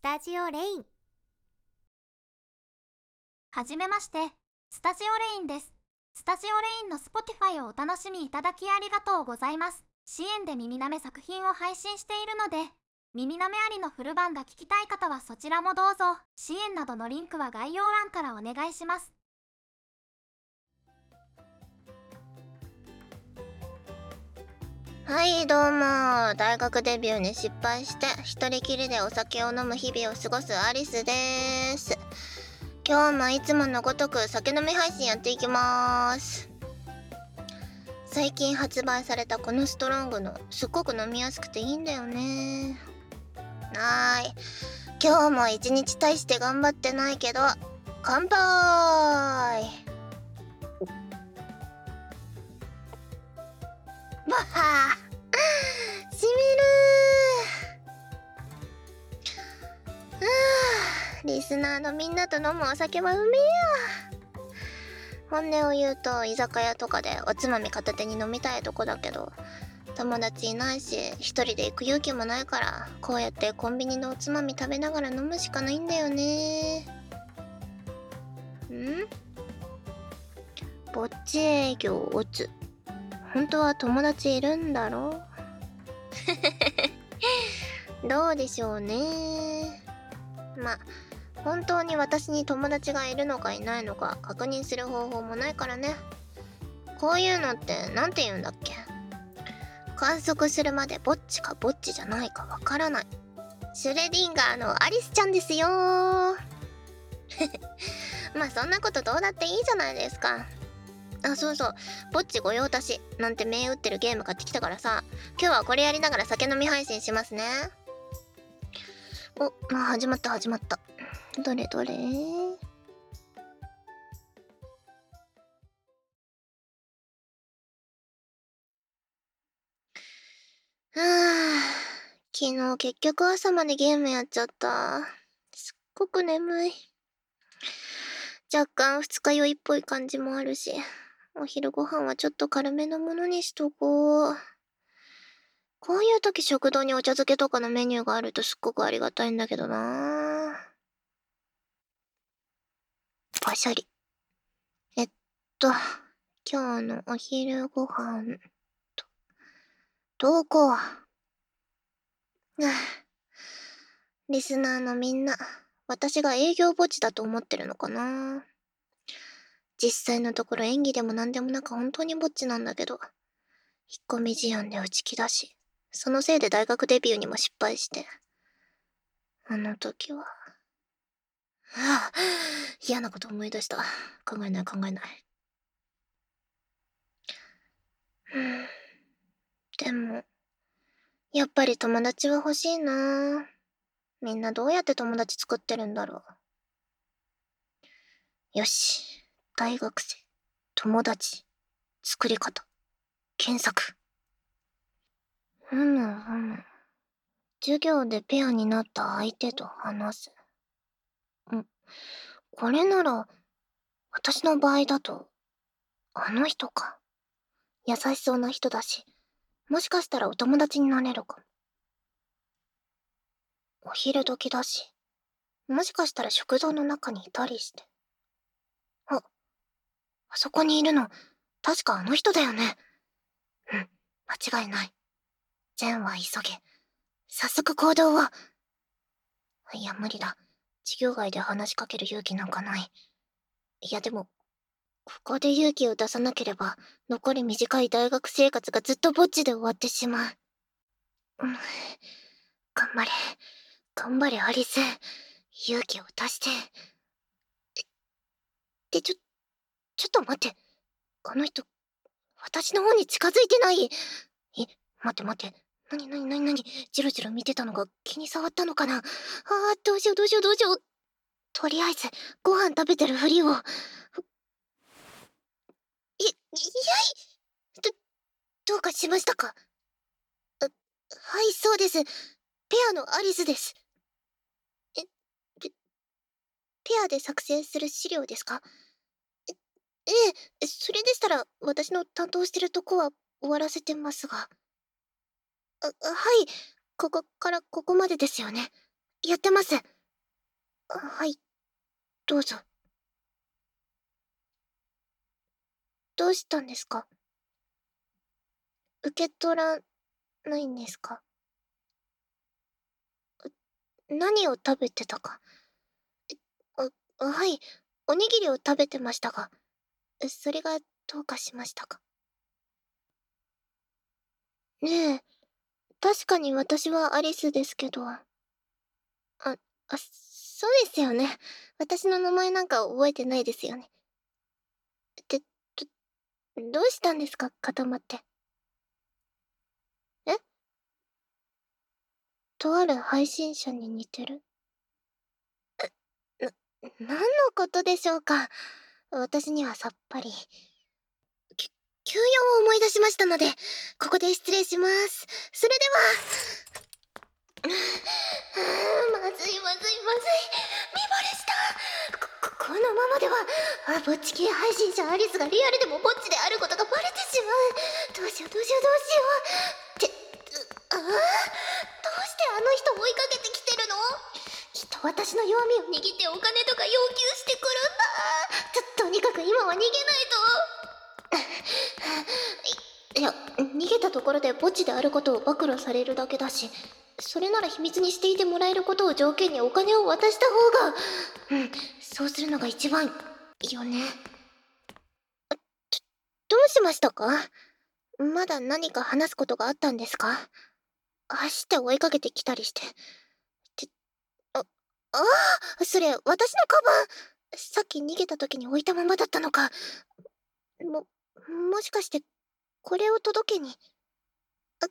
スタジオレインはじめまして、スタジオレインです。スタジオレインの Spotify をお楽しみいただきありがとうございます。支援で耳なめ作品を配信しているので、耳なめありのフル版が聞きたい方はそちらもどうぞ。支援などのリンクは概要欄からお願いします。はいどうも。大学デビューに失敗して一人きりでお酒を飲む日々を過ごすアリスです。今日もいつものごとく酒飲み配信やっていきます。最近発売されたこのストロングのすっごく飲みやすくていいんだよね。はーい。今日も一日大して頑張ってないけど乾杯！わはしみるあリスナーのみんなと飲むお酒はうめえや本音を言うと居酒屋とかでおつまみ片手に飲みたいとこだけど友達いないし一人で行く勇気もないからこうやってコンビニのおつまみ食べながら飲むしかないんだよね。ん？ぼっち営業オツ本当は友達いるんだろ？どうでしょうね。ま本当に私に友達がいるのかいないのか確認する方法もないからね。こういうのって何て言うんだっけ？観測するまでぼっちかぼっちじゃないかわからない。シュレディンガーのアリスちゃんですよ まあそんなことどうだっていいじゃないですか。あ、そうそう。ぼっち御用達なんて銘打ってるゲーム買ってきたからさ、今日はこれやりながら酒飲み配信しますね。お、まあ、始まった始まった。どれどれ？はぁ、昨日結局朝までゲームやっちゃった。すっごく眠い。若干二日酔いっぽい感じもあるし、お昼ご飯はちょっと軽めのものにしとこう。こういう時食堂にお茶漬けとかのメニューがあるとすっごくありがたいんだけどなパシャリ。えっと、今日のお昼ご飯と、どこはぁリスナーのみんな、私が営業墓地だと思ってるのかな実際のところ演技でも何でもなく本当にぼっちなんだけど、引っ込み思案で打ち気だし、そのせいで大学デビューにも失敗して。あの時は。はあ、嫌なこと思い出した。考えない考えない。うん。でも、やっぱり友達は欲しいなみんなどうやって友達作ってるんだろう。よし。大学生、友達、作り方、検索。ふむふむ。授業でペアになった相手と話す。ん、これなら、私の場合だと、あの人か。優しそうな人だし、もしかしたらお友達になれるかも。お昼時だし、もしかしたら食堂の中にいたりして。あ、そこにいるの、確かあの人だよね。うん、間違いない。ジェンは急げ。早速行動を。いや、無理だ。授業外で話しかける勇気なんかない。いや、でも、ここで勇気を出さなければ、残り短い大学生活がずっとぼっちで終わってしまう。うん、頑張れ。頑張れ、アリス。勇気を出して。って、ちょ、ちょっと待って。あの人、私の方に近づいてない？え、待って待って。なになになになにジロジロ見てたのが気に障ったのかな？あー、どうしようどうしようどうしよう。とりあえず、ご飯食べてるふりを。い、いやいど、どうかしましたか？あ、はい、そうです。ペアのアリスです。え、ペ、ペアで作成する資料ですか、ええ、それでしたら私の担当してるとこは終わらせてますが。あ、はい。ここからここまでですよね。やってます。はい、どうぞ。どうしたんですか？受け取らないんですか？何を食べてたか？あ、はい、おにぎりを食べてましたが、それがどうかしましたか？ねえ、確かに私はアリスですけど。あ、あ、そうですよね。私の名前なんか覚えてないですよね。って、ど、どうしたんですか？固まって。え？とある配信者に似てる？な、何のことでしょうか？私にはさっぱり。休養を思い出しましたので、ここで失礼します。それでは、まずいまずいまずい。見バレしたこ、このままでは、あ、ぼっち系配信者アリスがリアルでもぼっちであることがバレてしまう。どうしようどうしようどうしよう。って、ああどうしてあの人追いかけてきて私の弱みを握ってお金とか要求してくるんだ。と、とにかく今は逃げないと。いや逃げたところで墓地であることを暴露されるだけだしそれなら秘密にしていてもらえることを条件にお金を渡した方が。うんそうするのが一番よね。どどうしましたか？まだ何か話すことがあったんですか？走って追いかけてきたりして。ああそれ私のカバンさっき逃げた時に置いたままだったのかももしかして、これを届けに。あ、あ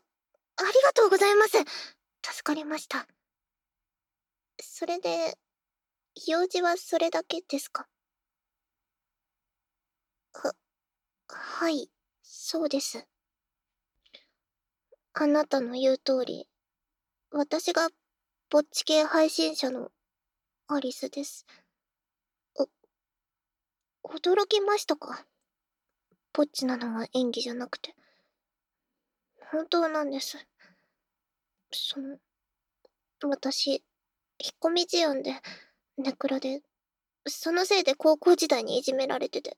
りがとうございます。助かりました。それで、用事はそれだけですか？は、はい、そうです。あなたの言う通り、私がぼっち系配信者のアリスです。お、驚きましたか？ポッチなのは演技じゃなくて、本当なんです。その、私、引っ込み思案で、ネクラで、そのせいで高校時代にいじめられてて、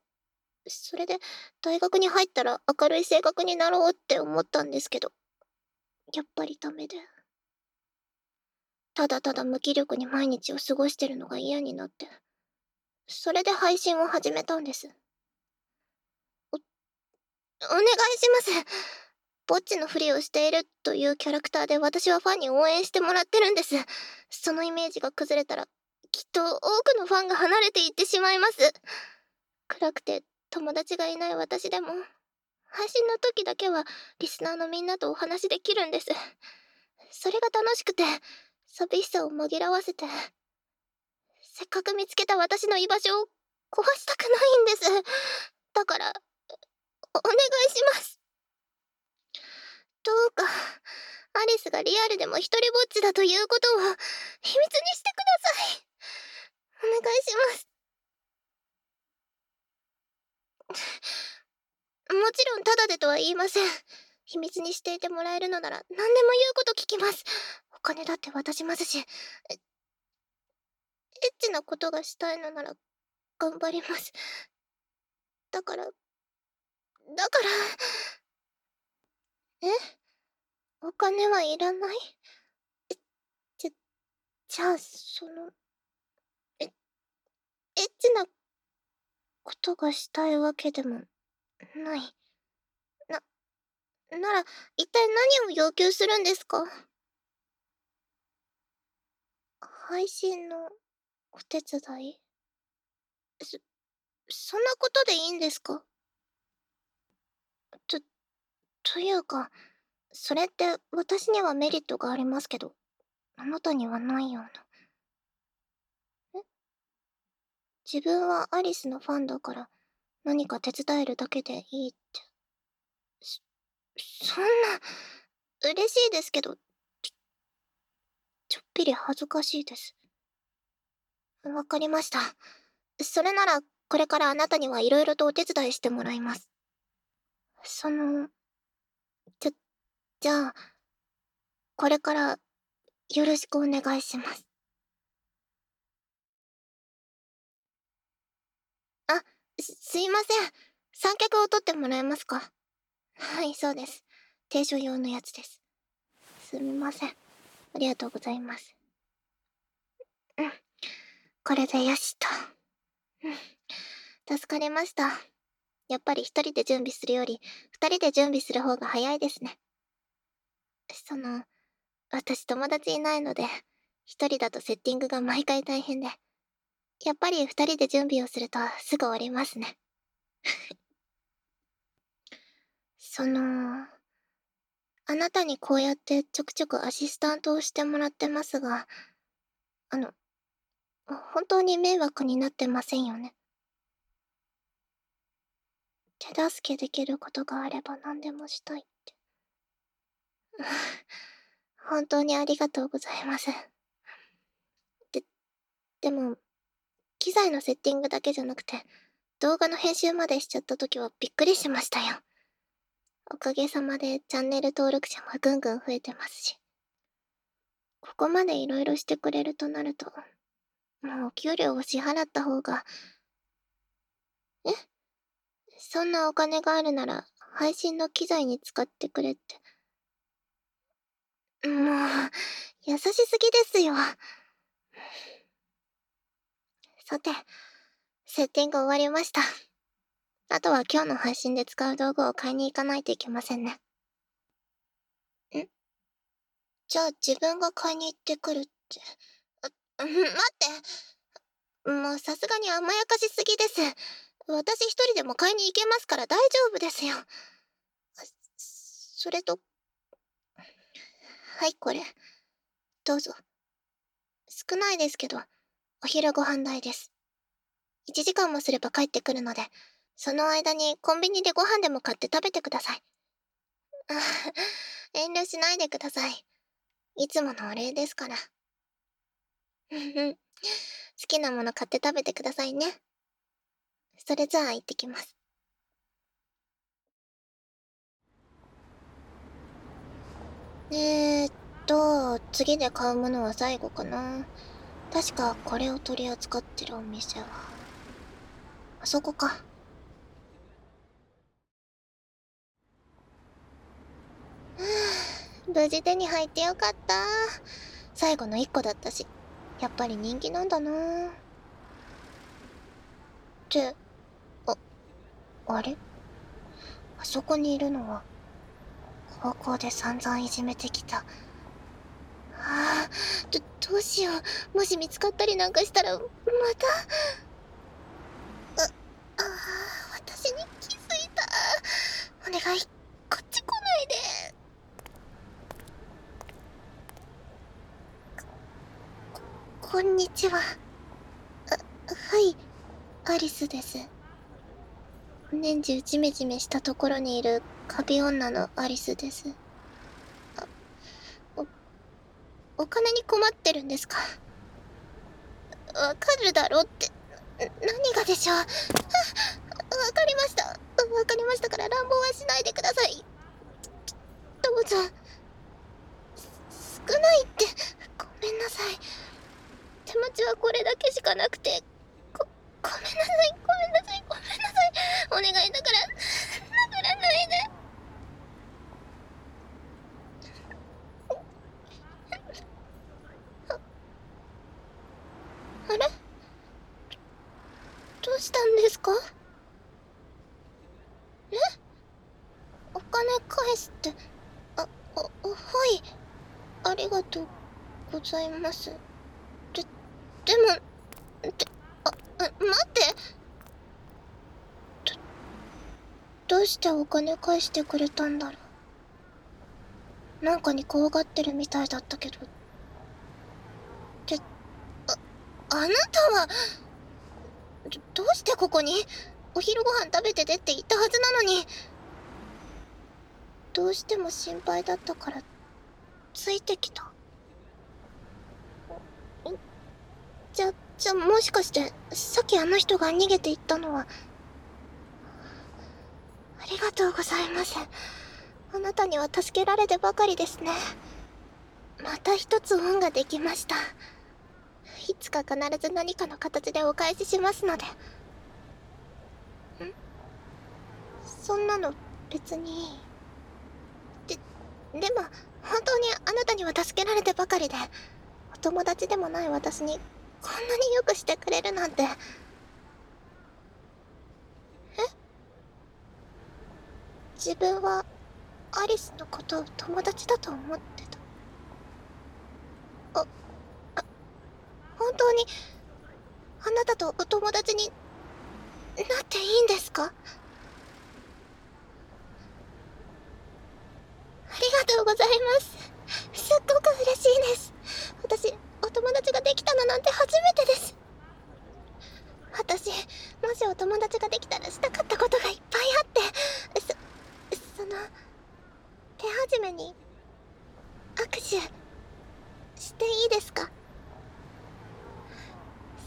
それで大学に入ったら明るい性格になろうって思ったんですけど、やっぱりダメで。ただただ無気力に毎日を過ごしてるのが嫌になって、それで配信を始めたんです。おお願いします。ぼっちのふりをしているというキャラクターで私はファンに応援してもらってるんです。そのイメージが崩れたら、きっと多くのファンが離れていってしまいます。暗くて友達がいない私でも、配信の時だけはリスナーのみんなとお話できるんです。それが楽しくて、寂しさを紛らわせて、せっかく見つけた私の居場所を壊したくないんです。だから、お願いします。どうか、アリスがリアルでも一人ぼっちだということを秘密にしてください。お願いします。もちろんタダでとは言いません。秘密にしていてもらえるのなら何でも言うこと聞きます。お金だって渡しますし。エッチなことがしたいのなら頑張ります。だからだから。え？お金はいらない？え、じゃ、じゃあ、その、え、エッチなことがしたいわけでもない。な、なら、一体何を要求するんですか？配信のお手伝い？そ、そんなことでいいんですか？と、というか、それって私にはメリットがありますけど、あなたにはないような。え？自分はアリスのファンだから何か手伝えるだけでいいって。そ、そんな、嬉しいですけど、ちょっぴり恥ずかしいです。わかりました。それなら、これからあなたにはいろいろとお手伝いしてもらいます。その、じゃ、じゃあ、これから、よろしくお願いします。あ、す、すいません。三脚を取ってもらえますか？はい、そうです。定所用のやつです。すみません。ありがとうございます。うん。これでよしと。うん。助かりました。やっぱり一人で準備するより、二人で準備する方が早いですね。その、私友達いないので、一人だとセッティングが毎回大変で。やっぱり二人で準備をするとすぐ終わりますね。その、あなたにこうやってちょくちょくアシスタントをしてもらってますが、あの、本当に迷惑になってませんよね。手助けできることがあれば何でもしたいって。本当にありがとうございます。で、でも、機材のセッティングだけじゃなくて、動画の編集までしちゃった時はびっくりしましたよ。おかげさまでチャンネル登録者もぐんぐん増えてますし。ここまで色々してくれるとなると、もうお給料を支払った方が。え？そんなお金があるなら、配信の機材に使ってくれって。もう、優しすぎですよ。さて、セッティング終わりました。あとは今日の配信で使う道具を買いに行かないといけませんね。んじゃあ自分が買いに行ってくるって。あ、待って。もうさすがに甘やかしすぎです。私一人でも買いに行けますから大丈夫ですよ。それと、はい、これ。どうぞ。少ないですけど、お昼ご飯代です。1時間もすれば帰ってくるので、その間にコンビニでご飯でも買って食べてください。遠慮しないでください。いつものお礼ですから。好きなもの買って食べてくださいね。それじゃあ行ってきます。えーっと、次で買うものは最後かな。確かこれを取り扱ってるお店は、あそこか。無事手に入ってよかった。最後の一個だったし、やっぱり人気なんだなって、あ、あれ？あそこにいるのは、高校で散々いじめてきた、ああ、ど、どうしよう。もし見つかったりなんかしたら、また。あ、ああ、私に気づいた。お願い、こっち来ないで。こ、んにちは。あ、はい、アリスです。年中ジメジメしたところにいるカビ女のアリスです。お金に困ってるんですか？わかるだろうって、何がでしょう？わかりました。わかりましたから乱暴はしないでください。どうぞ。少ないって、ごめんなさい。手持ちはこれだけしかなくて、ご、ごめんなさい、ごめんなさい、ごめんなさい。お願いだから、殴らないで。あれ？どうしたんですか？え？お金返すって、あ、あ、はい。ありがとうございます。で、でも、で、あ、待ってど、どうしてお金返してくれたんだろう。なんかに怖がってるみたいだったけど。あなたは、ど、どうしてここにお昼ご飯食べててって言ったはずなのに。どうしても心配だったから、ついてきた。じゃ、じゃ、もしかして、さっきあの人が逃げていったのは。ありがとうございます。あなたには助けられてばかりですね。また一つ恩ができました。いつか必ず何かの形でお返ししますので。ん？そんなの別にででも本当にあなたには助けられてばかりでお友達でもない私にこんなによくしてくれるなんて。え？自分はアリスのことを友達だと思ってた。ああ本当にあなたとお友達になっていいんですか？ありがとうございますすっごく嬉しいです私お友達ができたのなんて初めてです。私もしお友達ができたらしたかったことがいっぱいあってそその手始めに握手していいですか？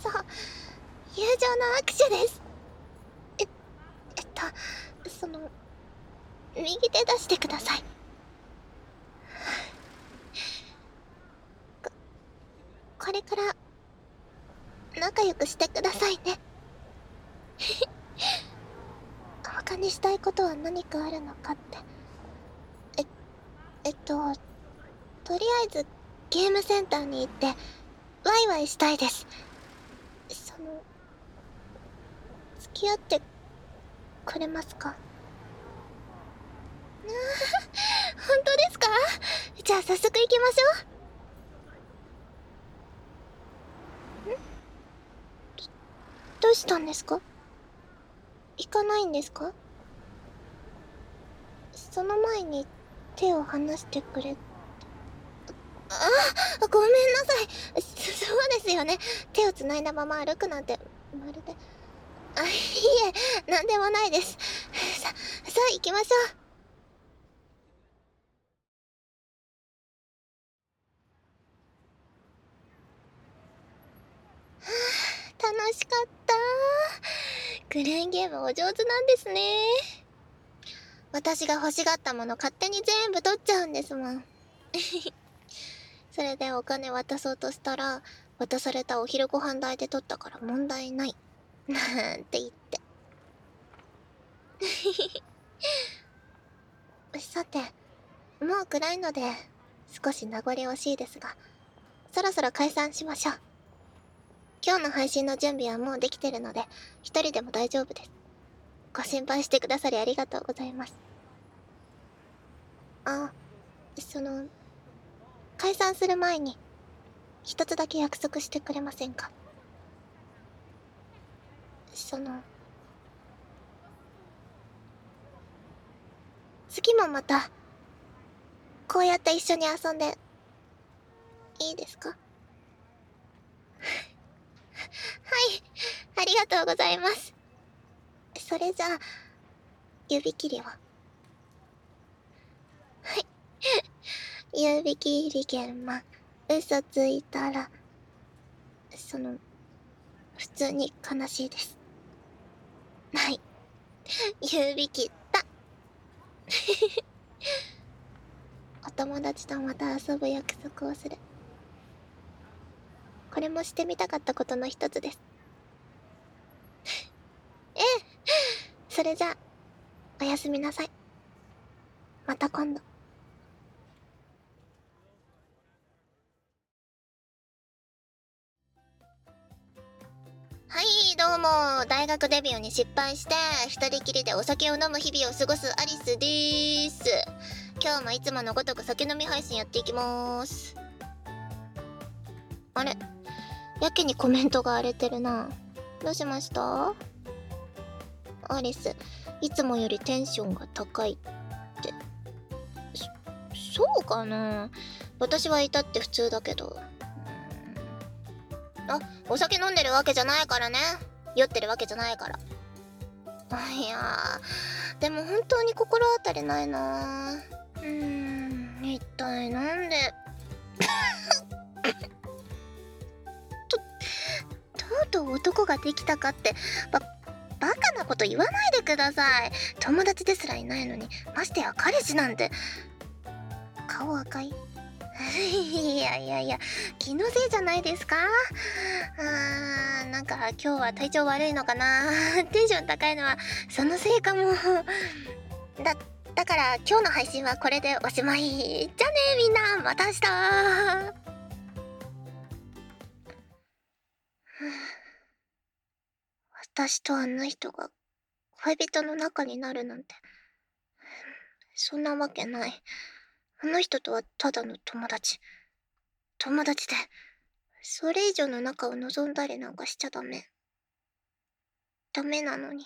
そう友情の握手です。ええっとその右手出してくださいここれから仲良くしてくださいね。他にしたいことは何かあるのかって。ええっととりあえずゲームセンターに行ってワイワイしたいです。その付き合ってくれますか？本当ですか？じゃあ早速行きましょうんどどうしたんですか？行かないんですか？その前に手を離してくれ。あごめんなさい。そうですよね。手を繋いだまま歩くなんてまるで。あいいえなんでもないです。ささあ行きましょうはあ楽しかったクレーンゲームお上手なんですね。私が欲しがったもの勝手に全部取っちゃうんですもん。それでお金渡そうとしたら渡されたお昼ご飯代で取ったから問題ない。なんて言って。さてもう暗いので少し名残惜しいですがそろそろ解散しましょう。今日の配信の準備はもうできてるので一人でも大丈夫です。ご心配してくださりありがとうございます。あその解散する前に一つだけ約束してくれませんか？その次もまたこうやって一緒に遊んでいいですかはいありがとうございます。それじゃあ指切りをはい。指切り玄満 嘘ついたらその普通に悲しいです。はい。指切った。お友達とまた遊ぶ約束をする。これもしてみたかったことの一つですええそれじゃあおやすみなさい。また今度。はいどうも。大学デビューに失敗して一人きりでお酒を飲む日々を過ごすアリスです。今日もいつものごとく酒飲み配信やっていきます。あれ？やけにコメントが荒れてるな。どうしました？アリスいつもよりテンションが高いって。そそうかな？私は至って普通だけど。あお酒飲んでるわけじゃないからね。酔ってるわけじゃないから。あいやー。でも本当に心当たりないな。うーん。一体なんで？ととうとう男ができたかってばバカなこと言わないでください。友達ですらいないのにましてや彼氏なんて。顔赤い。いやいやいや、気のせいじゃないですか？あー、なんか今日は体調悪いのかな？テンション高いのはそのせいかも。だ、だから今日の配信はこれでおしまい。じゃあねみんな、また明日。私とあの人が恋人の中になるなんて、そんなわけない。あの人とはただの友達。友達で、それ以上の仲を望んだりなんかしちゃダメ。ダメなのに。